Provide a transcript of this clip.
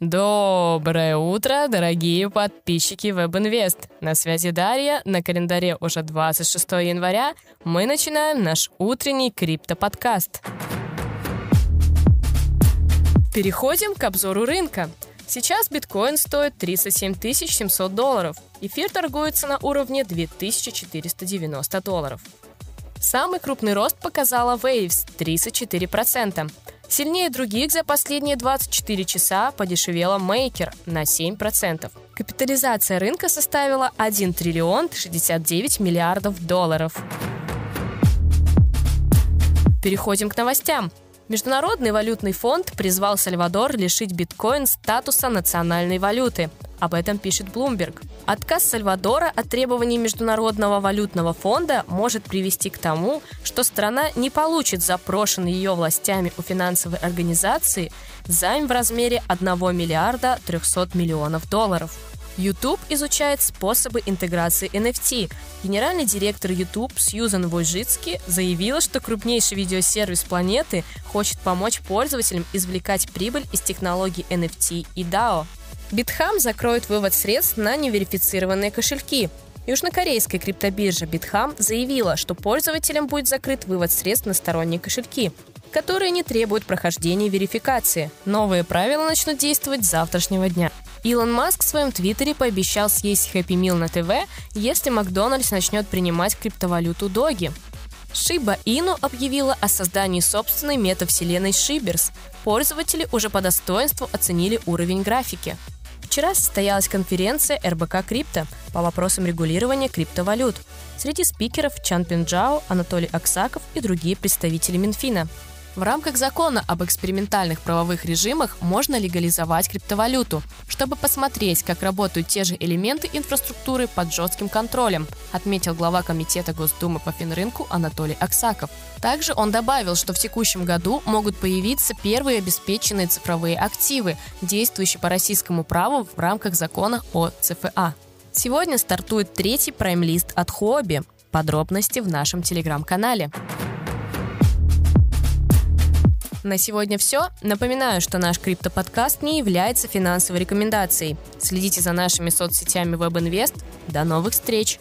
Доброе утро, дорогие подписчики WebInvest. На связи Дарья. На календаре уже 26 января. Мы начинаем наш утренний криптоподкаст. Переходим к обзору рынка. Сейчас биткоин стоит 37 700 долларов. Эфир торгуется на уровне 2490 долларов. Самый крупный рост показала Waves – 34%. Сильнее других за последние 24 часа подешевела Maker на 7%. Капитализация рынка составила 1 триллион 69 миллиардов долларов. Переходим к новостям. Международный валютный фонд призвал Сальвадор лишить биткоин статуса национальной валюты. Об этом пишет Bloomberg. Отказ Сальвадора от требований Международного валютного фонда может привести к тому, что страна не получит запрошенный ее властями у финансовой организации займ в размере 1 миллиарда 300 миллионов долларов. YouTube изучает способы интеграции NFT. Генеральный директор YouTube Сьюзан Войжицки заявила, что крупнейший видеосервис планеты хочет помочь пользователям извлекать прибыль из технологий NFT и DAO. Битхам закроет вывод средств на неверифицированные кошельки. Южнокорейская криптобиржа Битхам заявила, что пользователям будет закрыт вывод средств на сторонние кошельки, которые не требуют прохождения верификации. Новые правила начнут действовать с завтрашнего дня. Илон Маск в своем твиттере пообещал съесть Хэппи Мил на ТВ, если Макдональдс начнет принимать криптовалюту Доги. Шиба Ину объявила о создании собственной метавселенной Шиберс. Пользователи уже по достоинству оценили уровень графики. Вчера состоялась конференция РБК Крипто по вопросам регулирования криптовалют. Среди спикеров Чан Пинджао, Анатолий Аксаков и другие представители Минфина. В рамках закона об экспериментальных правовых режимах можно легализовать криптовалюту, чтобы посмотреть, как работают те же элементы инфраструктуры под жестким контролем, отметил глава Комитета Госдумы по финрынку Анатолий Аксаков. Также он добавил, что в текущем году могут появиться первые обеспеченные цифровые активы, действующие по российскому праву в рамках закона о ЦФА. Сегодня стартует третий прайм-лист от Хобби. Подробности в нашем телеграм-канале. На сегодня все. Напоминаю, что наш криптоподкаст не является финансовой рекомендацией. Следите за нашими соцсетями WebInvest. До новых встреч!